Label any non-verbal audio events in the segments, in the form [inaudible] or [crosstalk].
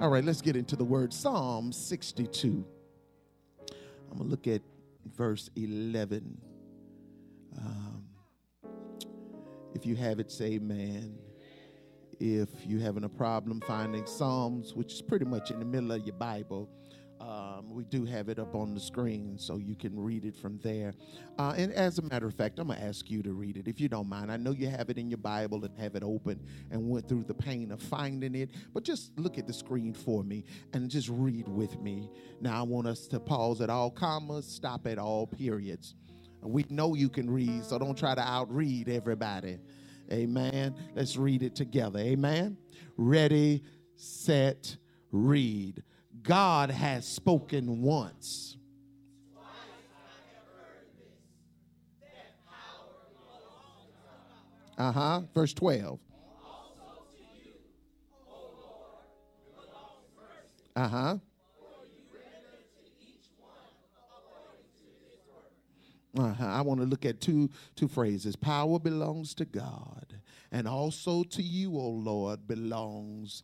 All right, let's get into the word Psalm 62. I'm going to look at verse 11. Um, if you have it, say amen. If you're having a problem finding Psalms, which is pretty much in the middle of your Bible, um, we do have it up on the screen so you can read it from there. Uh, and as a matter of fact, I'm going to ask you to read it if you don't mind. I know you have it in your Bible and have it open and went through the pain of finding it, but just look at the screen for me and just read with me. Now, I want us to pause at all commas, stop at all periods. We know you can read, so don't try to outread everybody. Amen. Let's read it together. Amen. Ready, set, read. God has spoken once. Uh huh. Verse 12. Uh huh. Uh-huh. I want to look at two two phrases. Power belongs to God, and also to you, O Lord, belongs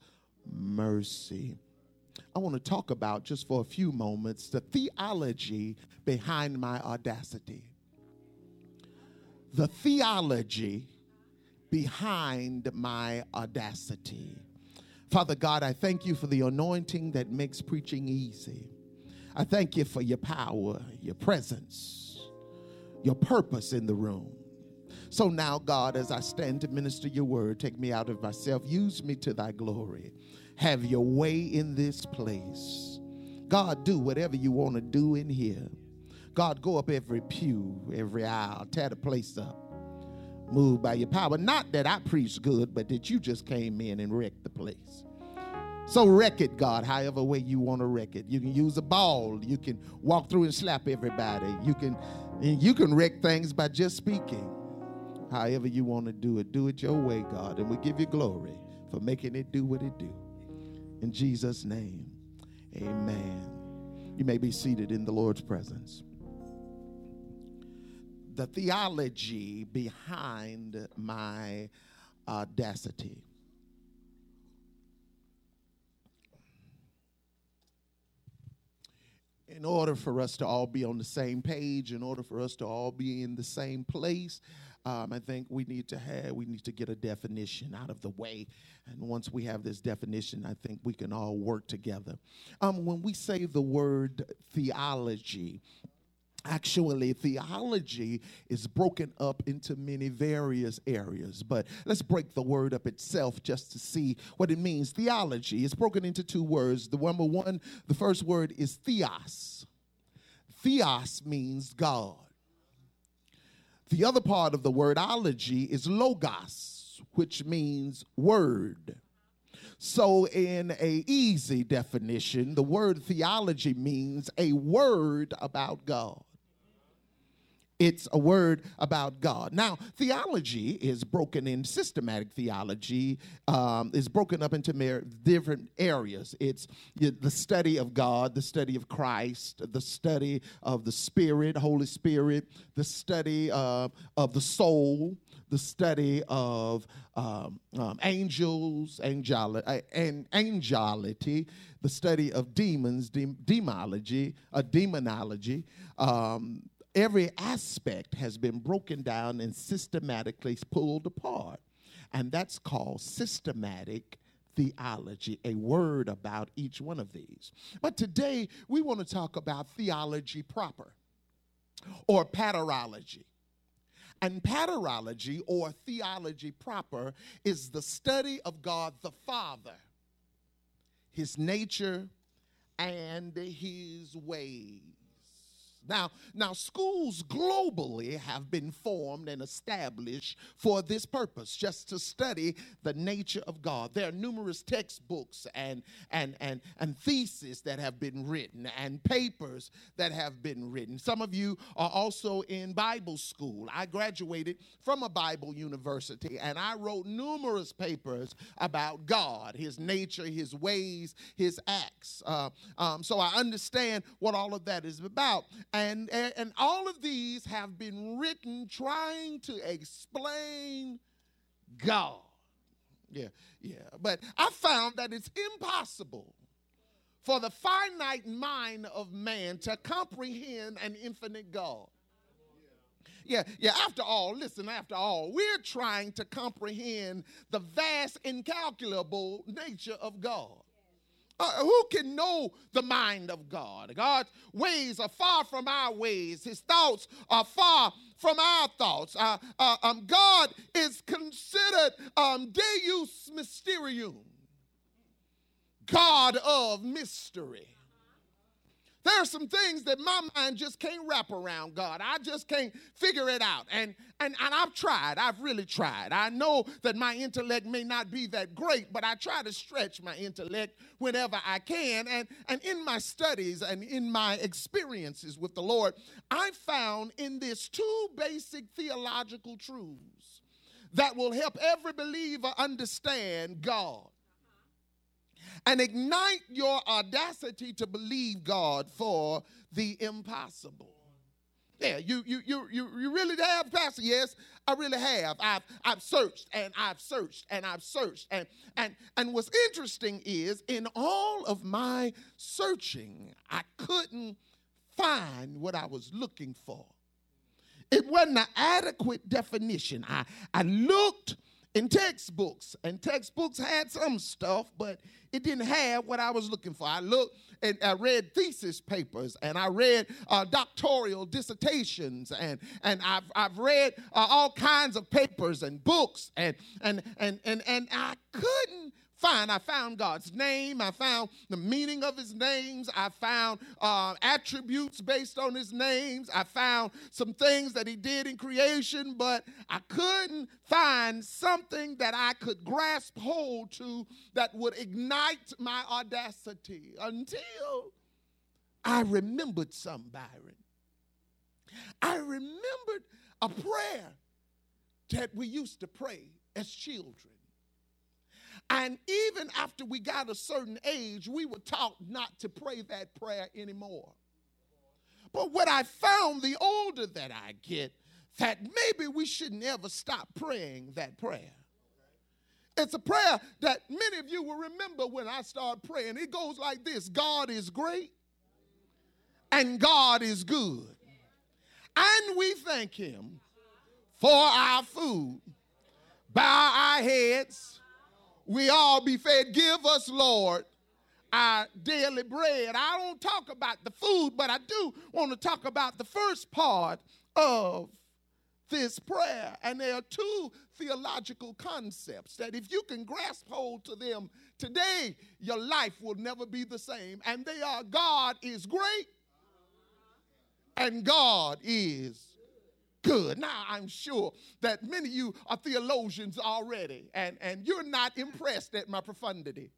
mercy. I want to talk about just for a few moments the theology behind my audacity. The theology behind my audacity. Father God, I thank you for the anointing that makes preaching easy. I thank you for your power, your presence, your purpose in the room. So now, God, as I stand to minister your word, take me out of myself, use me to thy glory. Have your way in this place. God, do whatever you want to do in here. God, go up every pew, every aisle, tear the place up. Move by your power. Not that I preach good, but that you just came in and wrecked the place. So wreck it, God, however way you want to wreck it. You can use a ball. You can walk through and slap everybody. You can you can wreck things by just speaking. However you want to do it, do it your way, God, and we give you glory for making it do what it do. In Jesus' name, amen. You may be seated in the Lord's presence. The theology behind my audacity. in order for us to all be on the same page, in order for us to all be in the same place, um, I think we need to have we need to get a definition out of the way, and once we have this definition, I think we can all work together. Um, when we say the word theology, Actually, theology is broken up into many various areas, but let's break the word up itself just to see what it means. Theology is broken into two words. The number one, the first word is theos. Theos means God. The other part of the word wordology is logos, which means word. So, in a easy definition, the word theology means a word about God. It's a word about God. Now, theology is broken in systematic theology, um, is broken up into different areas. It's the study of God, the study of Christ, the study of the Spirit, Holy Spirit, the study uh, of the soul, the study of um, um, angels, angel- uh, and angelity, the study of demons, de- demology, uh, demonology. Um, every aspect has been broken down and systematically pulled apart. And that's called systematic theology, a word about each one of these. But today we want to talk about theology proper or paterology. And paterology or theology proper is the study of God the Father, his nature, and his ways. Now, now schools globally have been formed and established for this purpose, just to study the nature of God. There are numerous textbooks and and and and theses that have been written and papers that have been written. Some of you are also in Bible school. I graduated from a Bible university and I wrote numerous papers about God, His nature, His ways, His acts. Uh, um, so I understand what all of that is about. And, and, and all of these have been written trying to explain God. Yeah, yeah. But I found that it's impossible for the finite mind of man to comprehend an infinite God. Yeah, yeah, after all, listen, after all, we're trying to comprehend the vast, incalculable nature of God. Uh, who can know the mind of God? God's ways are far from our ways. His thoughts are far from our thoughts. Uh, uh, um, God is considered um, Deus Mysterium, God of mystery. There are some things that my mind just can't wrap around, God. I just can't figure it out. And, and, and I've tried. I've really tried. I know that my intellect may not be that great, but I try to stretch my intellect whenever I can. And, and in my studies and in my experiences with the Lord, I found in this two basic theological truths that will help every believer understand God and ignite your audacity to believe God for the impossible. Yeah, you you you you, you really have, Pastor. Yes, I really have. I've I've searched and I've searched and I've searched. And and and what's interesting is in all of my searching, I couldn't find what I was looking for. It wasn't an adequate definition. I, I looked in textbooks, and textbooks had some stuff, but it didn't have what I was looking for. I looked and I read thesis papers, and I read uh, doctoral dissertations, and and I've I've read uh, all kinds of papers and books, and and and and and I couldn't Fine, I found God's name. I found the meaning of his names. I found uh, attributes based on his names. I found some things that he did in creation, but I couldn't find something that I could grasp hold to that would ignite my audacity until I remembered some, Byron. I remembered a prayer that we used to pray as children. And even after we got a certain age, we were taught not to pray that prayer anymore. But what I found the older that I get, that maybe we should never stop praying that prayer. It's a prayer that many of you will remember when I start praying. It goes like this God is great and God is good. And we thank Him for our food. Bow our heads we all be fed. Give us, Lord, our daily bread. I don't talk about the food, but I do want to talk about the first part of this prayer. And there are two theological concepts that if you can grasp hold to them today, your life will never be the same. And they are God is great and God is good. Now, I'm sure that many of you are theologians already, and, and you're not impressed at my profundity.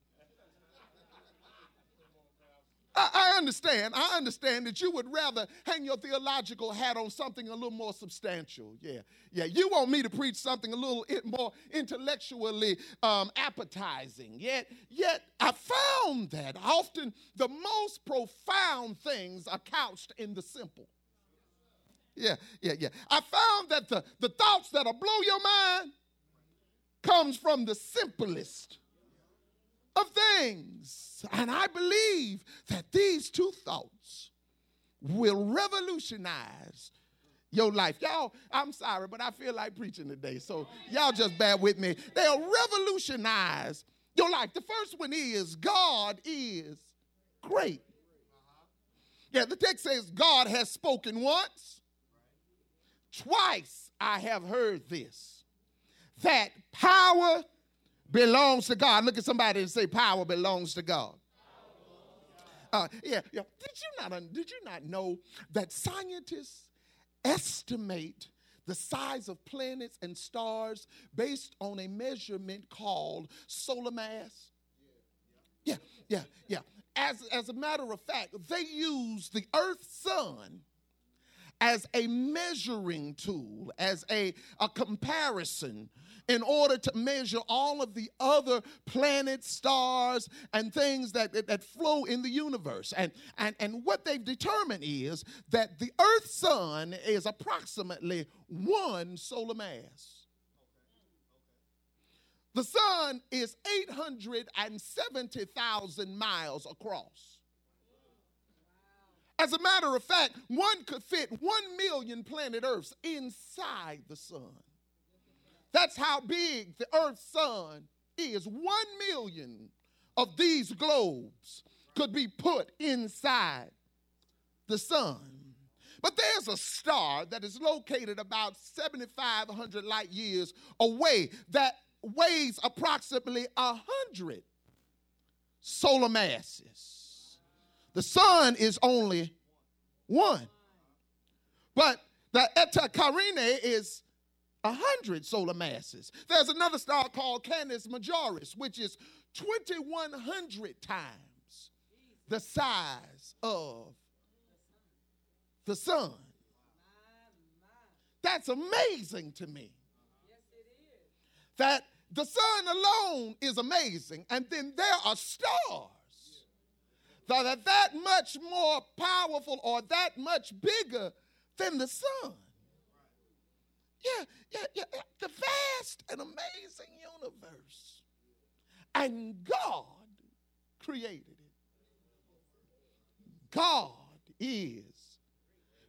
I, I understand. I understand that you would rather hang your theological hat on something a little more substantial. Yeah, yeah. You want me to preach something a little more intellectually um, appetizing. Yet, yet I found that often the most profound things are couched in the simple yeah, yeah, yeah. I found that the, the thoughts that'll blow your mind comes from the simplest of things. And I believe that these two thoughts will revolutionize your life. Y'all, I'm sorry, but I feel like preaching today. So y'all just bear with me. They'll revolutionize your life. The first one is God is great. Yeah, the text says God has spoken once. Twice I have heard this that power belongs to God. Look at somebody and say, Power belongs to God. Uh, yeah, yeah. Did you not? Did you not know that scientists estimate the size of planets and stars based on a measurement called solar mass? Yeah, yeah, yeah. As, as a matter of fact, they use the Earth's sun as a measuring tool, as a, a comparison in order to measure all of the other planets, stars, and things that, that, that, flow in the universe. And, and, and what they've determined is that the Earth's sun is approximately one solar mass. the sun is 870,000 miles across. As a matter of fact, one could fit 1 million planet Earths inside the sun. That's how big the Earth's sun is. 1 million of these globes could be put inside the sun. But there's a star that is located about 7,500 light years away that weighs approximately 100 solar masses. The sun is only one. But the Eta Carinae is 100 solar masses. There's another star called Canis Majoris, which is 2,100 times the size of the sun. That's amazing to me. That the sun alone is amazing, and then there are stars that that much more powerful or that much bigger than the sun. Yeah, yeah, yeah. The vast and amazing universe. And God created it. God is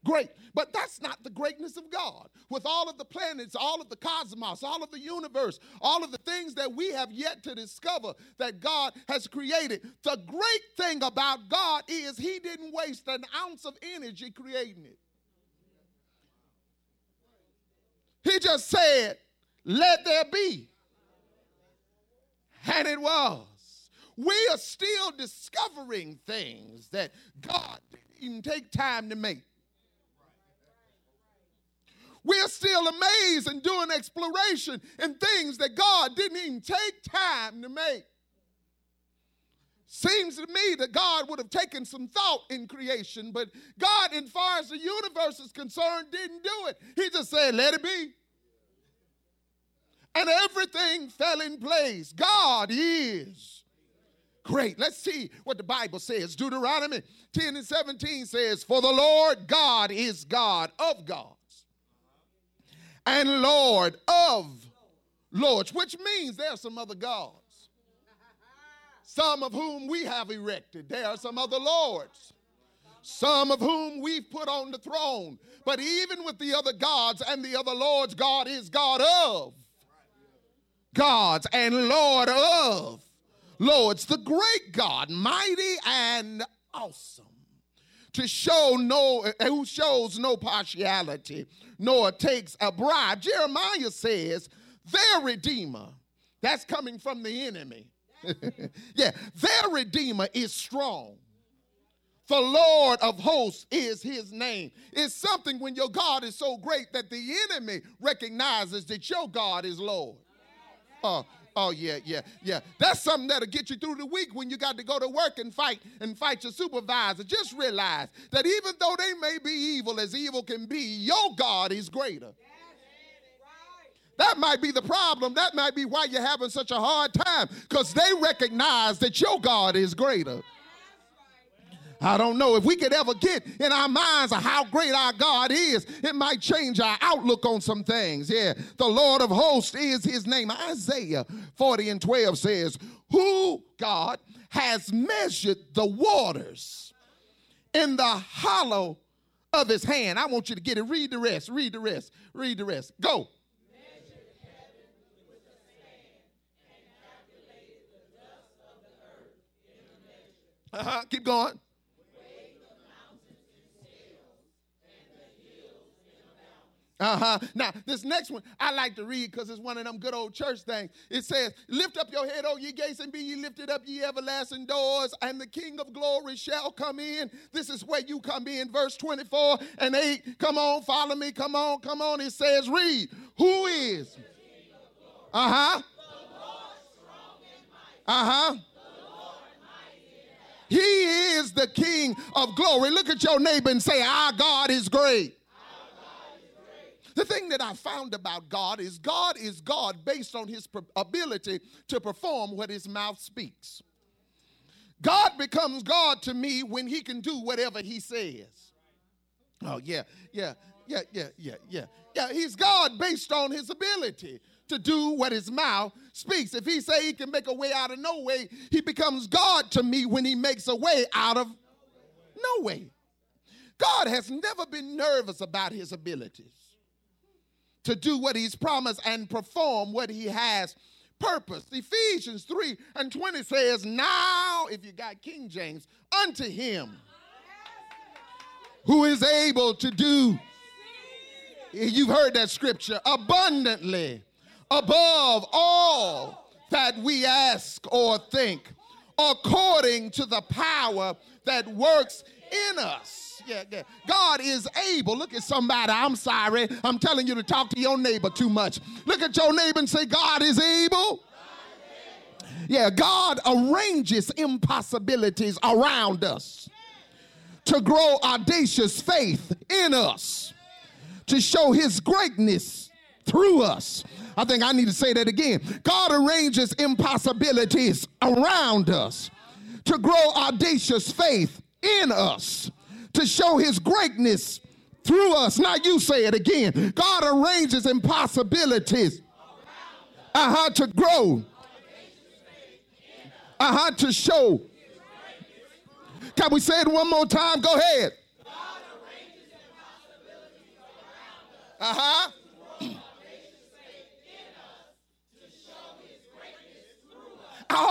great. But that's not the greatness of God. With all of the planets, all of the cosmos, all of the universe, all of the things that we have yet to discover that God has created, the great thing about God is He didn't waste an ounce of energy creating it. He just said, Let there be. And it was. We are still discovering things that God didn't even take time to make. We're still amazed and doing exploration and things that God didn't even take time to make. Seems to me that God would have taken some thought in creation, but God, as far as the universe is concerned, didn't do it. He just said, let it be. And everything fell in place. God is great. Let's see what the Bible says. Deuteronomy 10 and 17 says, For the Lord God is God of gods and Lord of lords, which means there are some other gods, some of whom we have erected. There are some other lords, some of whom we've put on the throne. But even with the other gods and the other lords, God is God of gods and Lord of lords, the great God, mighty and awesome to show no who shows no partiality nor takes a bribe jeremiah says their redeemer that's coming from the enemy [laughs] yeah their redeemer is strong the Lord of hosts is his name. It's something when your God is so great that the enemy recognizes that your God is Lord. Uh, Oh, yeah, yeah, yeah. That's something that'll get you through the week when you got to go to work and fight and fight your supervisor. Just realize that even though they may be evil as evil can be, your God is greater. That might be the problem. That might be why you're having such a hard time because they recognize that your God is greater. I don't know if we could ever get in our minds of how great our God is, it might change our outlook on some things. Yeah, the Lord of hosts is his name. Isaiah 40 and 12 says, Who, God, has measured the waters in the hollow of his hand. I want you to get it. Read the rest, read the rest, read the rest. Go. Uh-huh. Keep going. Uh huh. Now, this next one I like to read because it's one of them good old church things. It says, Lift up your head, O ye gates, and be ye lifted up, ye everlasting doors, and the King of glory shall come in. This is where you come in. Verse 24 and 8. Come on, follow me. Come on, come on. It says, Read. Who is? Uh huh. Uh huh. He is the King of glory. Look at your neighbor and say, Our God is great. The thing that I found about God is God is God based on his ability to perform what his mouth speaks. God becomes God to me when he can do whatever he says. Oh, yeah, yeah, yeah, yeah, yeah, yeah. Yeah, he's God based on his ability to do what his mouth speaks. If he say he can make a way out of no way, he becomes God to me when he makes a way out of no way. God has never been nervous about his abilities to do what he's promised and perform what he has purpose. Ephesians 3 and 20 says, Now, if you got King James, unto him who is able to do, you've heard that scripture, abundantly above all that we ask or think, according to the power that works in us. Yeah, yeah. God is able. Look at somebody. I'm sorry. I'm telling you to talk to your neighbor too much. Look at your neighbor and say, God is able. Yeah, God arranges impossibilities around us to grow audacious faith in us, to show his greatness through us. I think I need to say that again. God arranges impossibilities around us to grow audacious faith in us, to show his greatness through us. Now you say it again. God arranges impossibilities uh-huh, to grow, uh-huh, to show. Can we say it one more time? Go ahead. Uh-huh.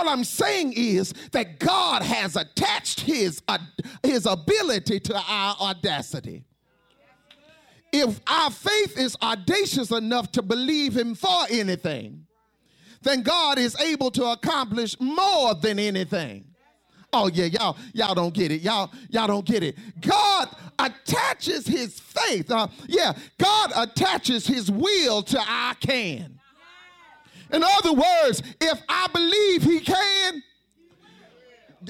All I'm saying is that God has attached his, uh, his ability to our audacity. If our faith is audacious enough to believe him for anything, then God is able to accomplish more than anything. Oh yeah, y'all y'all don't get it. Y'all y'all don't get it. God attaches his faith. Uh, yeah, God attaches his will to our can. In other words, if I believe he can,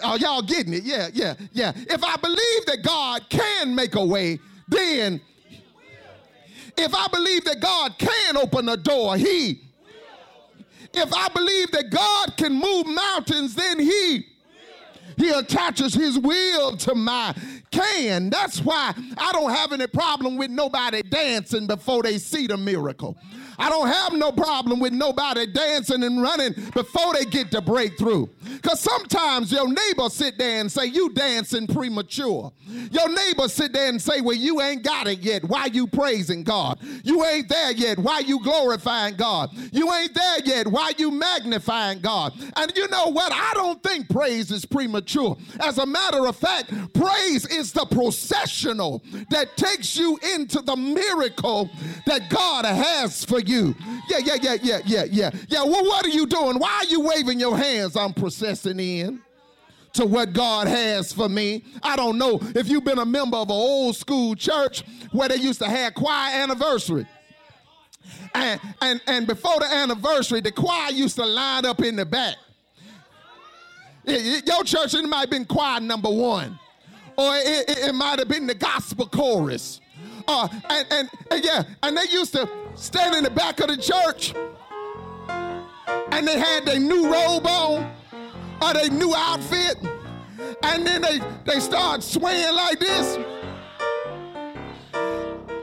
oh, y'all getting it? Yeah, yeah, yeah. If I believe that God can make a way, then if I believe that God can open a door, he. If I believe that God can move mountains, then he. He attaches his will to my can. That's why I don't have any problem with nobody dancing before they see the miracle. I don't have no problem with nobody dancing and running before they get the breakthrough. Because sometimes your neighbor sit there and say, you dancing premature. Your neighbor sit there and say, well, you ain't got it yet. Why you praising God? You ain't there yet. Why you glorifying God? You ain't there yet. Why you magnifying God? And you know what? I don't think praise is premature. As a matter of fact, praise is the processional that takes you into the miracle that God has for you. Yeah, yeah, yeah, yeah, yeah, yeah. Yeah, well, what are you doing? Why are you waving your hands? I'm processing in to what God has for me. I don't know if you've been a member of an old school church where they used to have choir anniversary. And, and, and before the anniversary, the choir used to line up in the back. Your church, it might have been choir number one, or it, it, it might have been the gospel chorus. Uh, and, and, and yeah, and they used to stand in the back of the church and they had their new robe on or their new outfit and then they, they start swaying like this.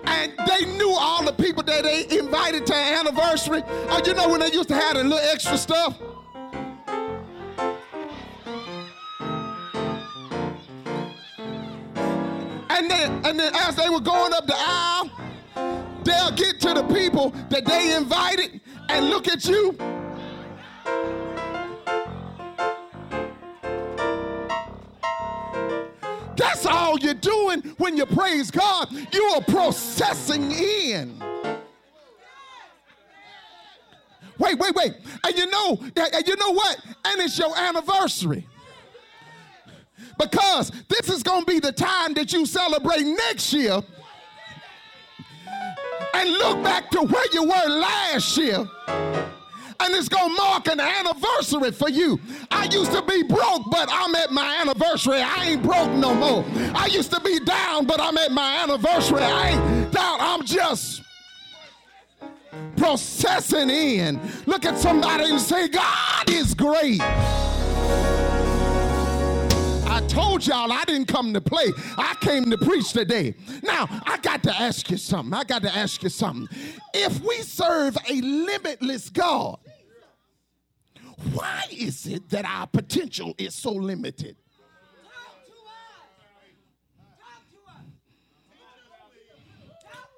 And they knew all the people that they invited to an anniversary. Oh, you know when they used to have a little extra stuff? And then, and then as they were going up the aisle, they'll get to the people that they invited and look at you. That's all you're doing when you praise God. You are processing in. Wait, wait, wait. And you know, and you know what? And it's your anniversary. Because this is going to be the time that you celebrate next year and look back to where you were last year. And it's to mark an anniversary for you. I used to be broke, but I'm at my anniversary. I ain't broke no more. I used to be down, but I'm at my anniversary. I ain't down. I'm just processing in. Look at somebody and say, God is great. Told y'all I didn't come to play. I came to preach today. Now, I got to ask you something. I got to ask you something. If we serve a limitless God, why is it that our potential is so limited?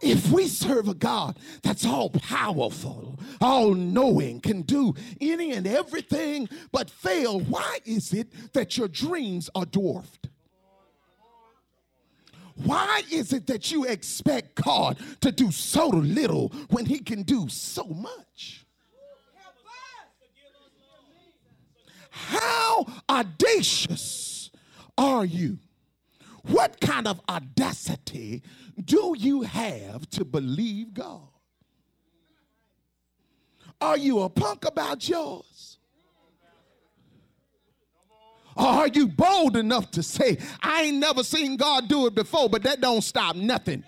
If we serve a God that's all powerful, all knowing, can do any and everything but fail, why is it that your dreams are dwarfed? Why is it that you expect God to do so little when He can do so much? How audacious are you? What kind of audacity do you have to believe God? Are you a punk about yours? Or are you bold enough to say, I ain't never seen God do it before, but that don't stop nothing?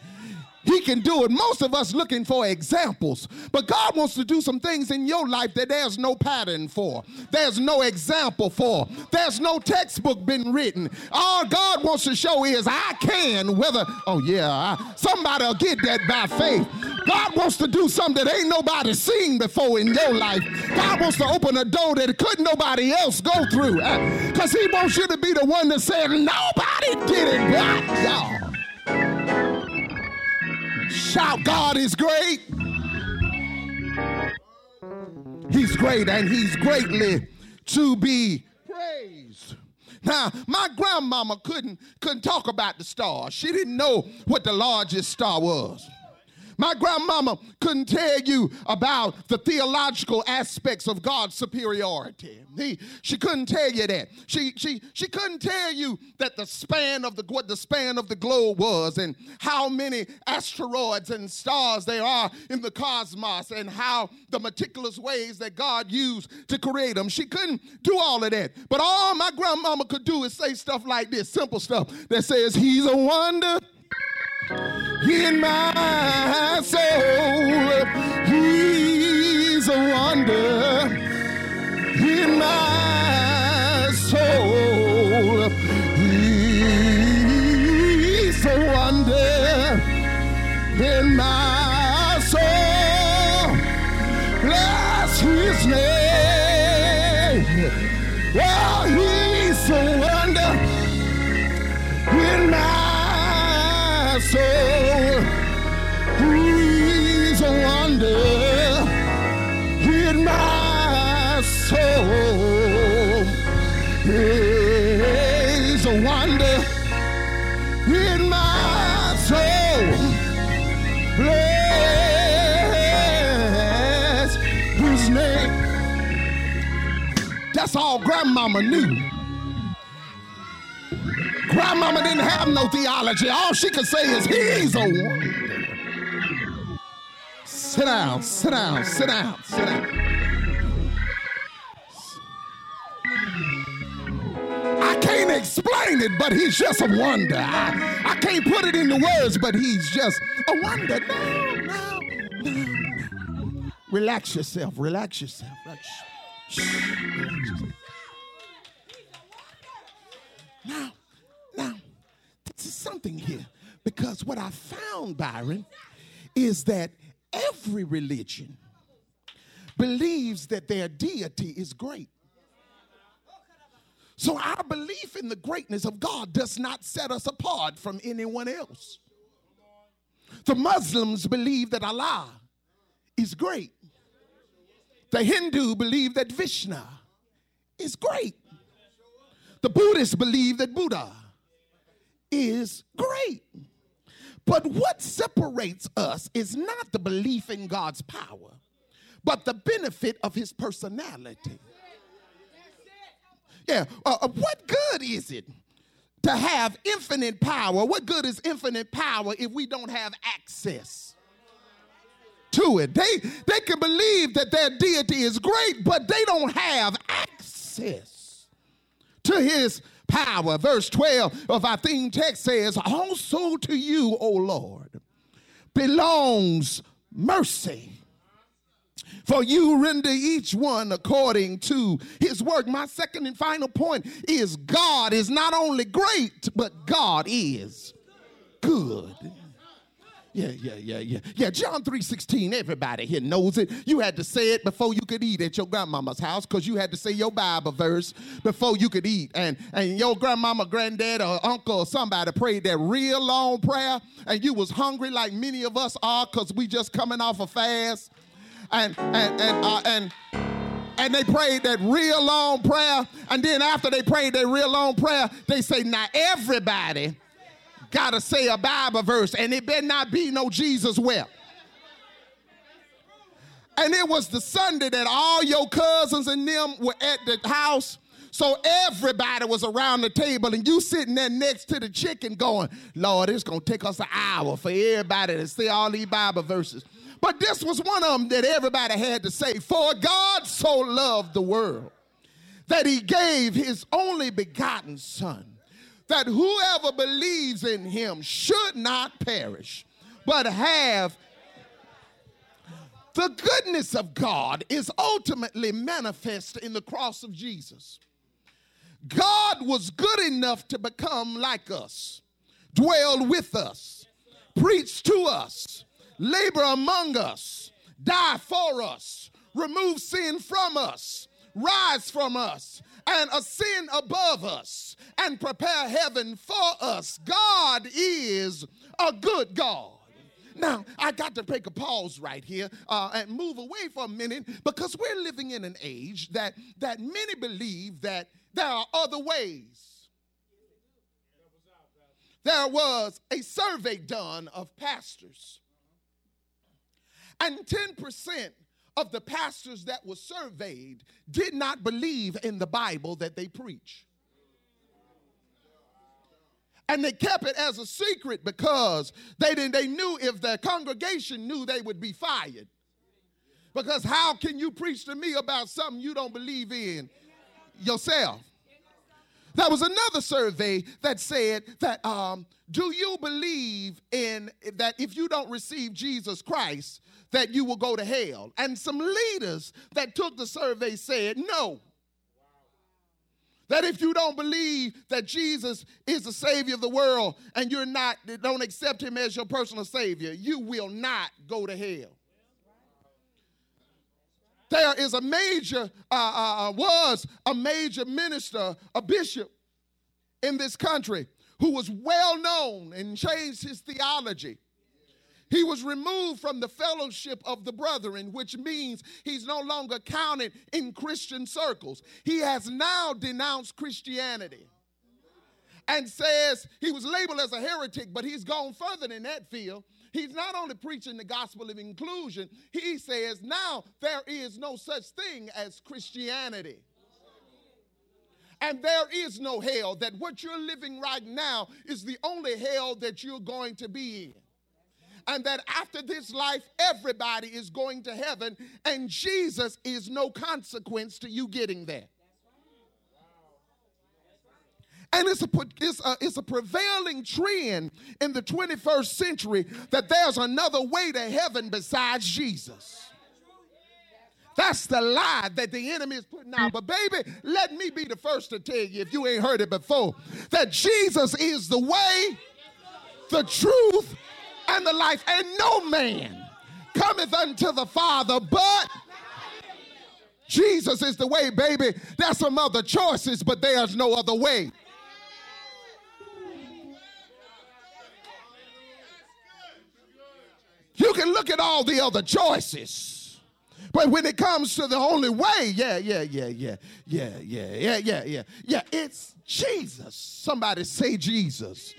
He can do it. Most of us looking for examples, but God wants to do some things in your life that there's no pattern for. There's no example for. There's no textbook been written. All God wants to show is I can whether oh yeah, I, somebody will get that by faith. God wants to do something that ain't nobody seen before in your life. God wants to open a door that couldn't nobody else go through. Because uh, he wants you to be the one that said, nobody did it but y'all. Shout, God is great. He's great and he's greatly to be praised. Now, my grandmama couldn't, couldn't talk about the stars. She didn't know what the largest star was. My grandmama couldn't tell you about the theological aspects of God's superiority. He, she couldn't tell you that. She, she, she couldn't tell you that the span of the what the span of the globe was and how many asteroids and stars there are in the cosmos and how the meticulous ways that God used to create them. She couldn't do all of that. But all my grandmama could do is say stuff like this, simple stuff that says, He's a wonder in my soul. He's a wonder in my soul. He's a wonder in my soul. Bless his name. Soul. He's a wonder in my soul. He's a wonder in my soul. Bless his name. That's all grandmama knew. Grandmama didn't have no theology. All she could say is, He's a wonder. Sit down, sit down, sit down, sit down. I can't explain it, but he's just a wonder. I, I can't put it into words, but he's just a wonder. No, no, no. Relax yourself, relax yourself. Relax. Relax yourself. Now, something here because what I found, Byron, is that every religion believes that their deity is great. So our belief in the greatness of God does not set us apart from anyone else. The Muslims believe that Allah is great. The Hindu believe that Vishnu is great. The Buddhists believe that Buddha is great. But what separates us is not the belief in God's power, but the benefit of his personality. Yeah, uh, uh, what good is it to have infinite power? What good is infinite power if we don't have access? To it. They, they can believe that their deity is great, but they don't have access to his power. Verse 12 of our theme text says, Also to you, O Lord, belongs mercy For you render each one according to his work. My second and final point is God is not only great, but God is good. Yeah, yeah, yeah, yeah. Yeah, John 3.16, everybody here knows it. You had to say it before you could eat at your grandmama's house because you had to say your Bible verse before you could eat. And, and your grandmama, granddad, or uncle or somebody prayed that real long prayer and you was hungry like many of us are because we just coming off a fast. And, and, and, uh, and, and they prayed that real long prayer. And then after they prayed that real long prayer, they say, now everybody got to say a Bible verse, and it better not be no Jesus wept. And it was the Sunday that all your cousins and them were at the house. So everybody was around the table, and you sitting there next to the chicken going, Lord, it's going to take us an hour for everybody to say all these Bible verses. But this was one of them that everybody had to say. For God so loved the world that he gave his only begotten Son that whoever believes in him should not perish, but have the goodness of God is ultimately manifest in the cross of Jesus. God was good enough to become like us, dwell with us, preach to us, labor among us, die for us, remove sin from us, rise from us, and ascend above us and prepare heaven for us. God is a good God. Now, I got to take a pause right here uh, and move away for a minute because we're living in an age that, that many believe that there are other ways. There was a survey done of pastors, and 10% of the pastors that were surveyed did not believe in the Bible that they preach. And they kept it as a secret because they didn't they knew if the congregation knew they would be fired. Because how can you preach to me about something you don't believe in yourself? There was another survey that said that um, do you believe in that if you don't receive Jesus Christ, that you will go to hell? And some leaders that took the survey said no. That if you don't believe that Jesus is the Savior of the world and you're not, don't accept Him as your personal Savior, you will not go to hell. There is a major, uh, uh, uh was a major minister, a bishop in this country who was well known and changed his theology. He was removed from the fellowship of the brethren, which means he's no longer counted in Christian circles. He has now denounced Christianity and says he was labeled as a heretic, but he's gone further than that field. He's not only preaching the gospel of inclusion, he says now there is no such thing as Christianity. And there is no hell, that what you're living right now is the only hell that you're going to be in. And that after this life, everybody is going to heaven, and Jesus is no consequence to you getting there. And it's a, it's, a, it's a prevailing trend in the 21st century that there's another way to heaven besides Jesus. That's the lie that the enemy is putting out. But, baby, let me be the first to tell you, if you ain't heard it before, that Jesus is the way, the truth, and the life. And no man cometh unto the Father but Jesus is the way, baby. There's some other choices, but there's no other way. You can look at all the other choices. But when it comes to the only way, yeah, yeah, yeah, yeah, yeah, yeah, yeah, yeah, yeah, yeah, it's Jesus. Somebody say Jesus.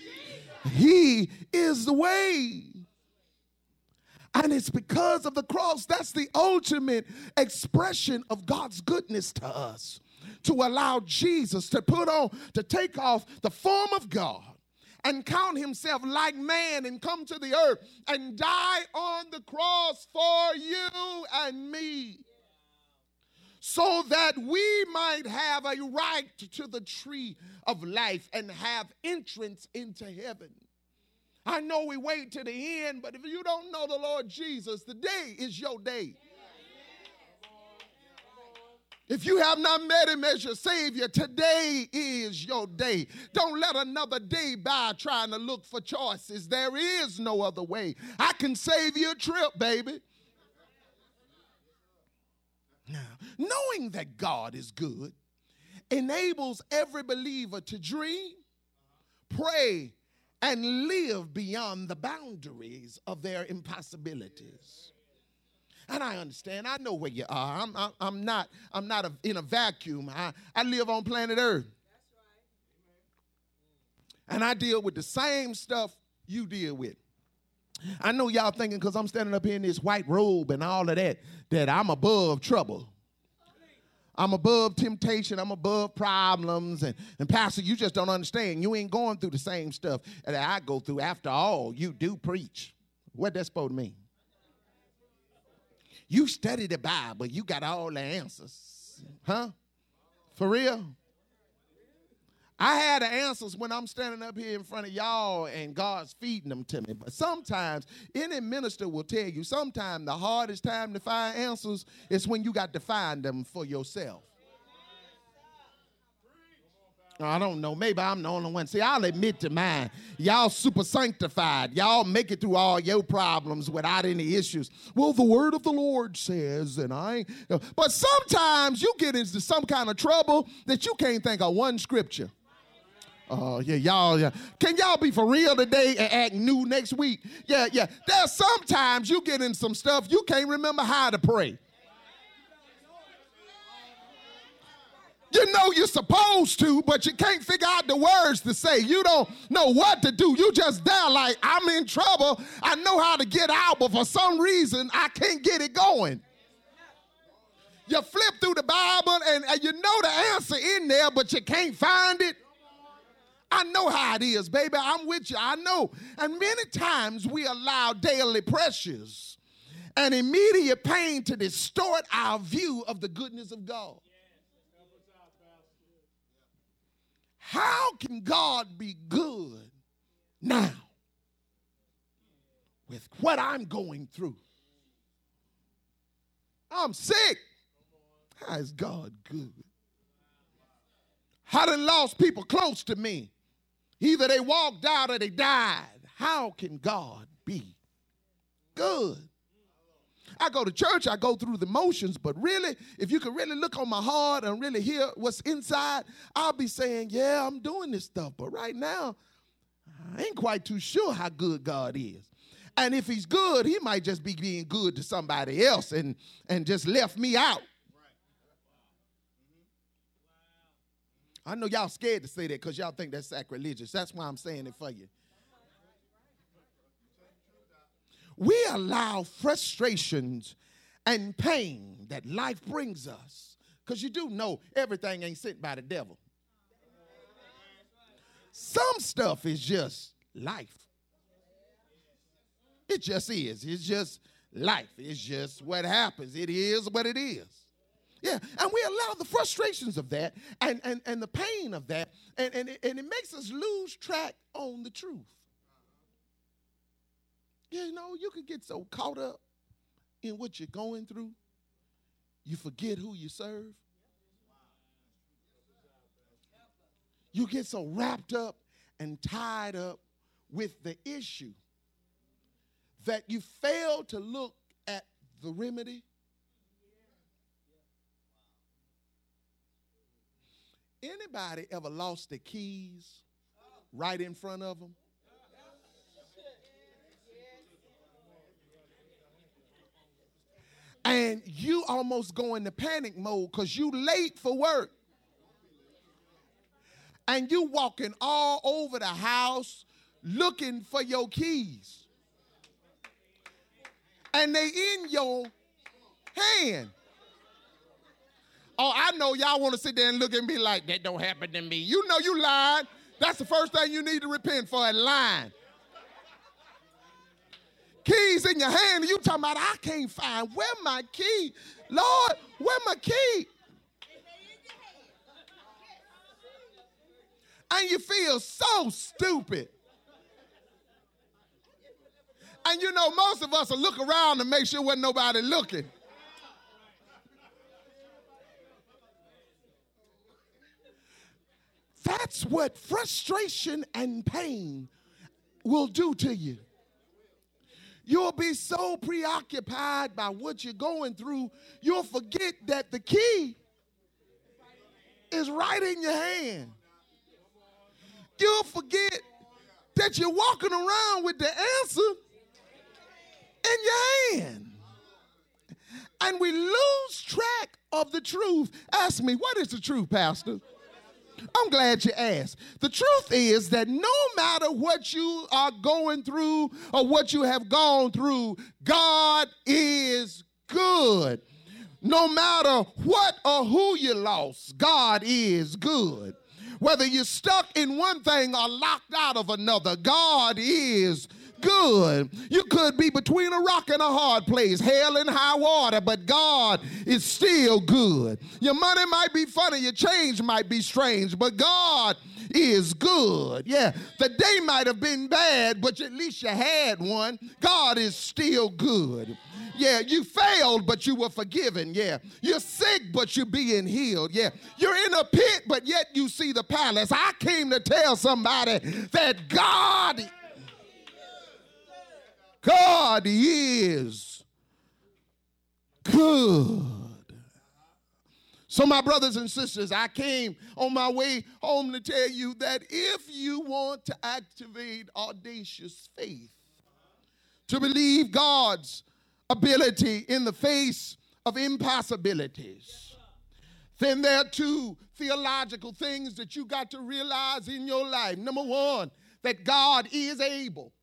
He is the way. And it's because of the cross. That's the ultimate expression of God's goodness to us. To allow Jesus to put on, to take off the form of God and count himself like man and come to the earth and die on the cross for you and me so that we might have a right to the tree of life and have entrance into heaven. I know we wait to the end, but if you don't know the Lord Jesus, the day is your day. If you have not met him as your Savior, today is your day. Don't let another day by trying to look for choices. There is no other way. I can save you a trip, baby. Now, knowing that God is good enables every believer to dream, pray, and live beyond the boundaries of their impossibilities. And I understand. I know where you are. I'm, I'm, I'm not, I'm not a, in a vacuum. I, I live on planet Earth. And I deal with the same stuff you deal with. I know y'all thinking because I'm standing up here in this white robe and all of that, that I'm above trouble. I'm above temptation. I'm above problems. And, and Pastor, you just don't understand. You ain't going through the same stuff that I go through. After all, you do preach. What that supposed to mean? You study the Bible, you got all the answers. Huh? For real? I had the answers when I'm standing up here in front of y'all and God's feeding them to me. But sometimes any minister will tell you sometimes the hardest time to find answers is when you got to find them for yourself. I don't know. Maybe I'm the only one. See, I'll admit to mine. Y'all super sanctified. Y'all make it through all your problems without any issues. Well, the word of the Lord says, and I. But sometimes you get into some kind of trouble that you can't think of one scripture. Oh, uh, yeah, y'all, yeah. Can y'all be for real today and act new next week? Yeah, yeah. There's sometimes you get in some stuff you can't remember how to pray. You know you're supposed to, but you can't figure out the words to say. You don't know what to do. You just there like, I'm in trouble. I know how to get out, but for some reason, I can't get it going. You flip through the Bible and, and you know the answer in there, but you can't find it. I know how it is, baby. I'm with you. I know. And many times we allow daily pressures and immediate pain to distort our view of the goodness of God. How can God be good now with what I'm going through? I'm sick. How is God good? I done lost people close to me. Either they walked out or they died. How can God be good? I go to church, I go through the motions, but really, if you could really look on my heart and really hear what's inside, I'll be saying, Yeah, I'm doing this stuff. But right now, I ain't quite too sure how good God is. And if he's good, he might just be being good to somebody else and, and just left me out. I know y'all scared to say that because y'all think that's sacrilegious. That's why I'm saying it for you. We allow frustrations and pain that life brings us. Because you do know everything ain't sent by the devil. Some stuff is just life. It just is. It's just life. It's just what happens. It is what it is. Yeah, and we allow the frustrations of that and, and, and the pain of that, and, and, it, and it makes us lose track on the truth. You know, you can get so caught up in what you're going through, you forget who you serve. You get so wrapped up and tied up with the issue that you fail to look at the remedy. Anybody ever lost the keys right in front of them? And you almost go into panic mode because you late for work. And you walking all over the house looking for your keys. And they in your hand. Oh i know y'all want to sit there and look at me like that don't happen to me. You know you lied that's the first thing you need to repent for a lying keys in your hand, and you talking about I can't find where my key. Lord, where my key? And you feel so stupid. And you know, most of us will look around to make sure wasn't nobody looking. That's what frustration and pain will do to you. You'll be so preoccupied by what you're going through, you'll forget that the key is right in your hand. You'll forget that you're walking around with the answer in your hand. And we lose track of the truth. Ask me, what is the truth, Pastor? I'm glad you asked. The truth is that no matter what you are going through or what you have gone through, God is good. No matter what or who you lost, God is good. Whether you're stuck in one thing or locked out of another, God is good. You could be between a rock and a hard place, hell and high water, but God is still good. Your money might be funny, your change might be strange, but God is good. Yeah, the day might have been bad, but at least you had one. God is still good. Yeah, you failed, but you were forgiven. Yeah, you're sick, but you're being healed. Yeah, you're in a pit, but yet you see the palace. I came to tell somebody that God God is good. So, my brothers and sisters, I came on my way home to tell you that if you want to activate audacious faith, to believe God's ability in the face of impossibilities, then there are two theological things that you got to realize in your life. Number one, that God is able.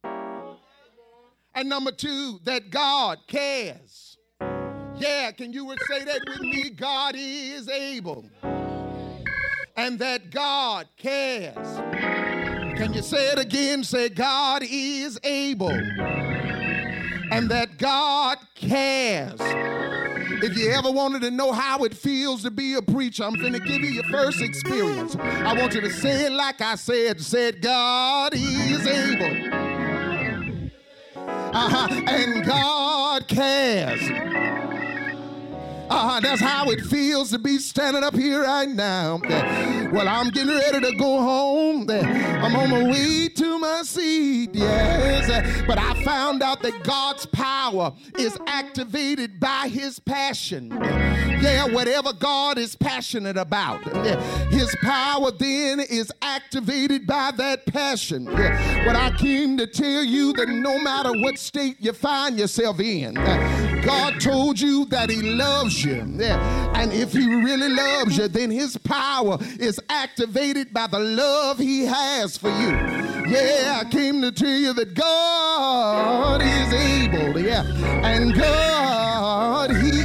And number two, that God cares. Yeah, can you say that with me? God is able. And that God cares. Can you say it again? Say, God is able. And that God cares. If you ever wanted to know how it feels to be a preacher, I'm to give you your first experience. I want you to say it like I said. Said, God is able uh-huh. and God cares. Uh, that's how it feels to be standing up here right now. Well, I'm getting ready to go home. I'm on my way to my seat, yes. But I found out that God's power is activated by his passion. Yeah, whatever God is passionate about, his power then is activated by that passion. But I came to tell you that no matter what state you find yourself in, God told you that he loves you. And if he really loves you, then his power is activated by the love he has for you. Yeah, I came to tell you that God is able. Yeah. And God, he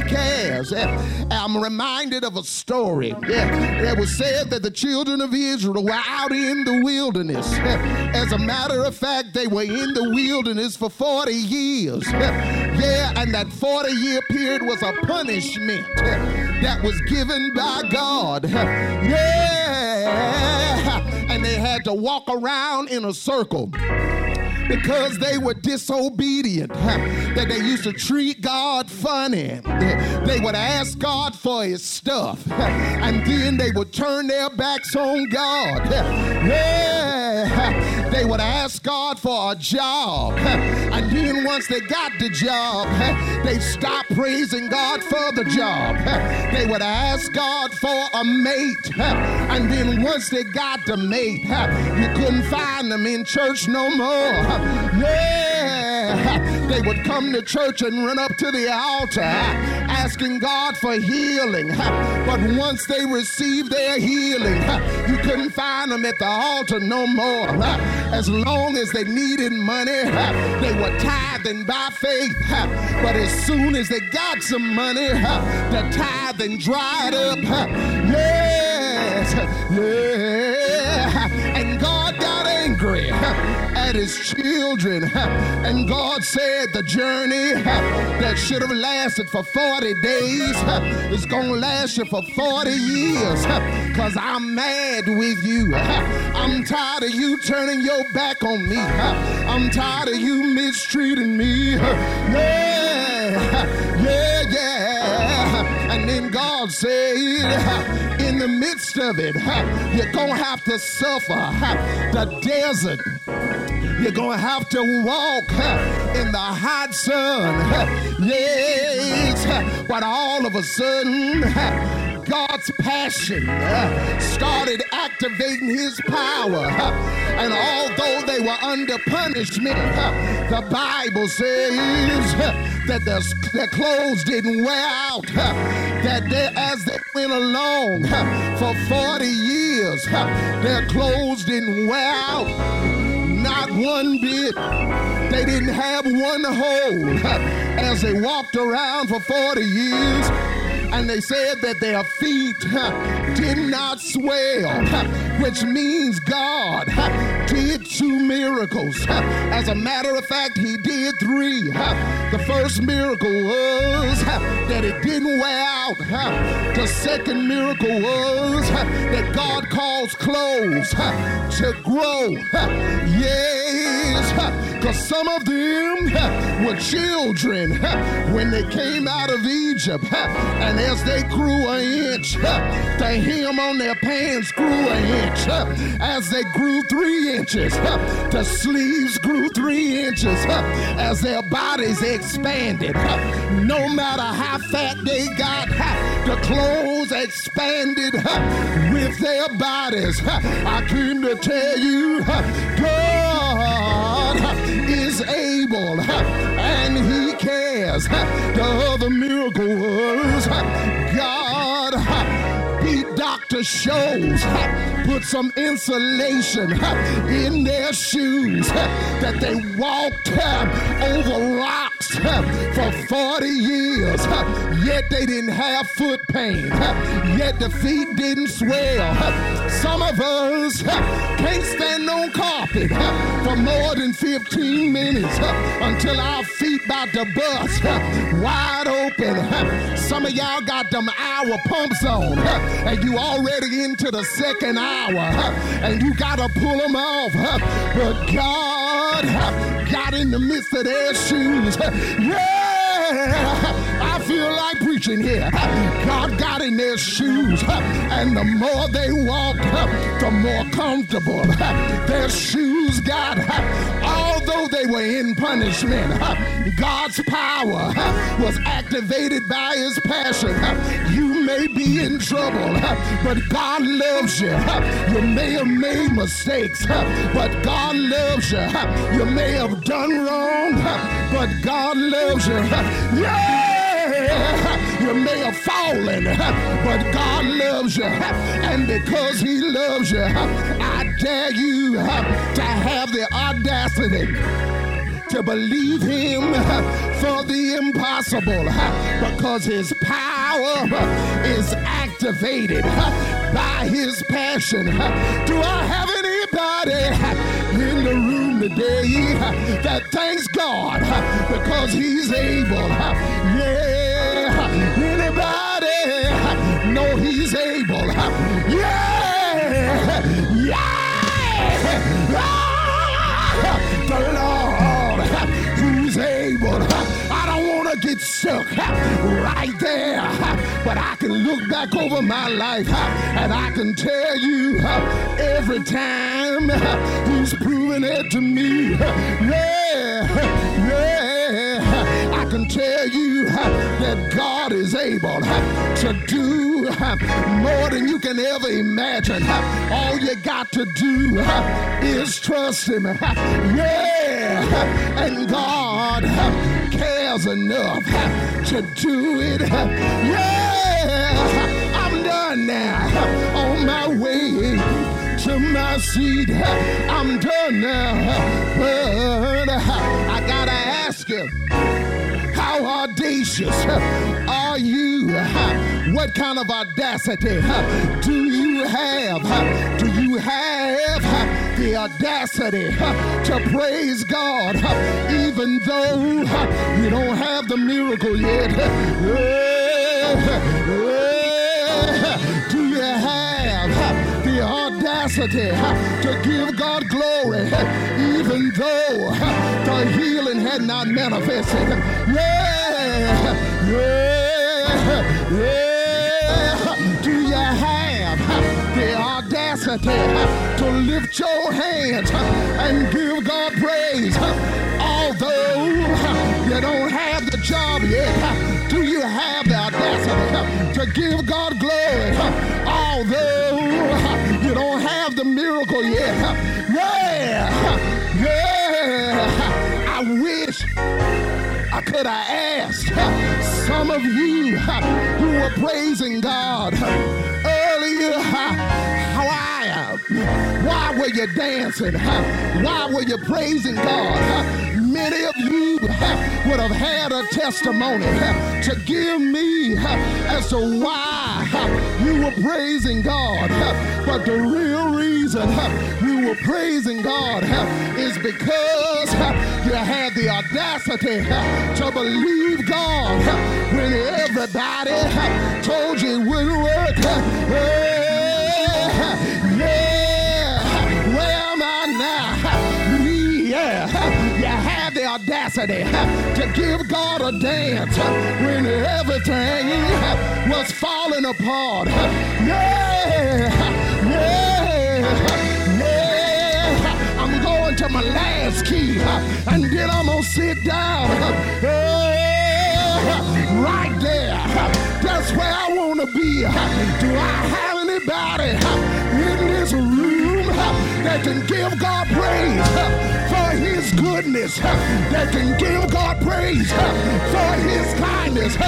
I'm reminded of a story. It was said that the children of Israel were out in the wilderness. As a matter of fact, they were in the wilderness for 40 years. Yeah, and that 40 year period was a punishment that was given by God. Yeah. And they had to walk around in a circle because they were disobedient, that they used to treat God funny. They would ask God for his stuff, and then they would turn their backs on God. Yeah. They would ask God for a job, [laughs] and then once they got the job, [laughs] they stopped praising God for the job. [laughs] They would ask God for a mate, and then once they got the mate, you couldn't find them in church no more. Yeah, they would come to church and run up to the altar asking God for healing. But once they received their healing, you couldn't find them at the altar no more. As long as they needed money, they were tithing by faith. But as soon as they got some money, the tithing dried up. Yes, yeah. At his children. And God said the journey that should have lasted for 40 days is going to last you for 40 years because I'm mad with you. I'm tired of you turning your back on me. I'm tired of you mistreating me. Yeah, yeah, yeah. And then God said, in the midst of it, you're going to have to suffer the desert. You're going to have to walk in the hot sun. Yes, but all of a sudden, God's passion uh, started activating his power. Uh, and although they were under punishment, uh, the Bible says that their, their clothes didn't wear out. That they, as they went along for 40 years, their clothes didn't wear out. Not one bit. They didn't have one hole as they walked around for 40 years and they said that their feet did not swell, which means God did two miracles. As a matter of fact, He did three. The first miracle was that it didn't wear out. The second miracle was that God caused clothes to grow. Yes, because some of them were children when they came out of Egypt and as they grew an inch, the hem on their pants grew an inch. As they grew three inches, the sleeves grew three inches. As their bodies expanded, no matter how fat they got, the clothes expanded with their bodies. I came to tell you, God able and He cares. The other miracle was God beat Dr. Scholl's, put some insulation in their shoes that they walked over rocks for 40 years. Yet they didn't have foot pain. Yet the feet didn't swell. Some of us can't stand on carpet for more than 15 minutes until our feet about to bust wide open. Some of y'all got them hour pumps on and you already into the second hour and you gotta pull them off. But God in the midst of their shoes. [laughs] Yeah, feel like preaching here. God got in their shoes, and the more they walked, the more comfortable their shoes got. Although they were in punishment, God's power was activated by his passion. You may be in trouble, but God loves you. You may have made mistakes, but God loves you. You may have done wrong, but God loves you. Yeah! You may have fallen, but God loves you. And because He loves you, I dare you to have the audacity to believe him for the impossible because his power is activated by his passion. Do I have anybody in the room today that thanks God because he's able? Yeah. The Lord who's able. I don't want to get stuck right there, but I can look back over my life and I can tell you every time he's proven it to me. Yeah, yeah. Can tell you that God is able to do more than you can ever imagine. All you got to do is trust Him. Yeah, and God cares enough to do it. Yeah, I'm done now on my way to my seat. I'm done now, but I gotta ask you. How audacious are you? What kind of audacity do you have? Do you have the audacity to praise God even though you don't have the miracle yet? Audacity to give God glory even though the healing had not manifested? Yeah, yeah, yeah. Do you have the audacity to lift your hands and give God praise. Although you don't have the job yet, do you have the audacity to give God glory? Although you don't have the miracle yet, yeah, yeah, I wish I could have asked some of you who were praising God earlier. Why were you dancing? Why were you praising God? Many of you would have had a testimony to give me as to why you were praising God. But the real reason you were praising God is because you had the audacity to believe God when everybody told you it wouldn't work. Audacity to give God a dance when everything was falling apart. Yeah, yeah, yeah. I'm going to my last key and then I'm gonna sit down. Yeah, right there. That's where I wanna be. Do I have anybody in this room that can give God praise for his goodness, that can give God praise for his kindness? The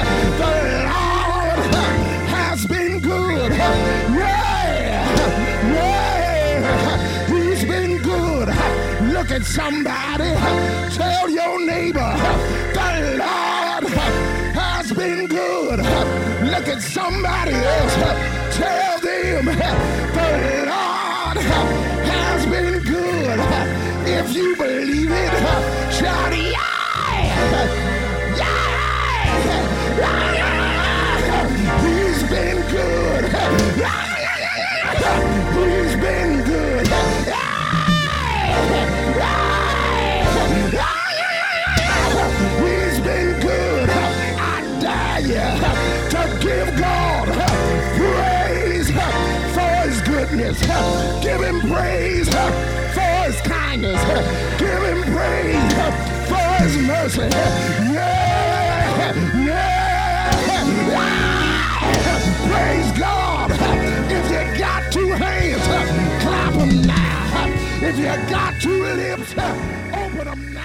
Lord has been good. Yeah, yeah, he's been good. Look at somebody, tell your neighbor, the Lord has been good. Look at somebody else, tell them, the Lord has been good. If you believe it, shout yeah! Yeah! He's been good. He's been good. Give him praise for his kindness. Give him praise for his mercy. Yeah, yeah. Praise God. If you got two hands, clap them now. If you got two lips, open them now.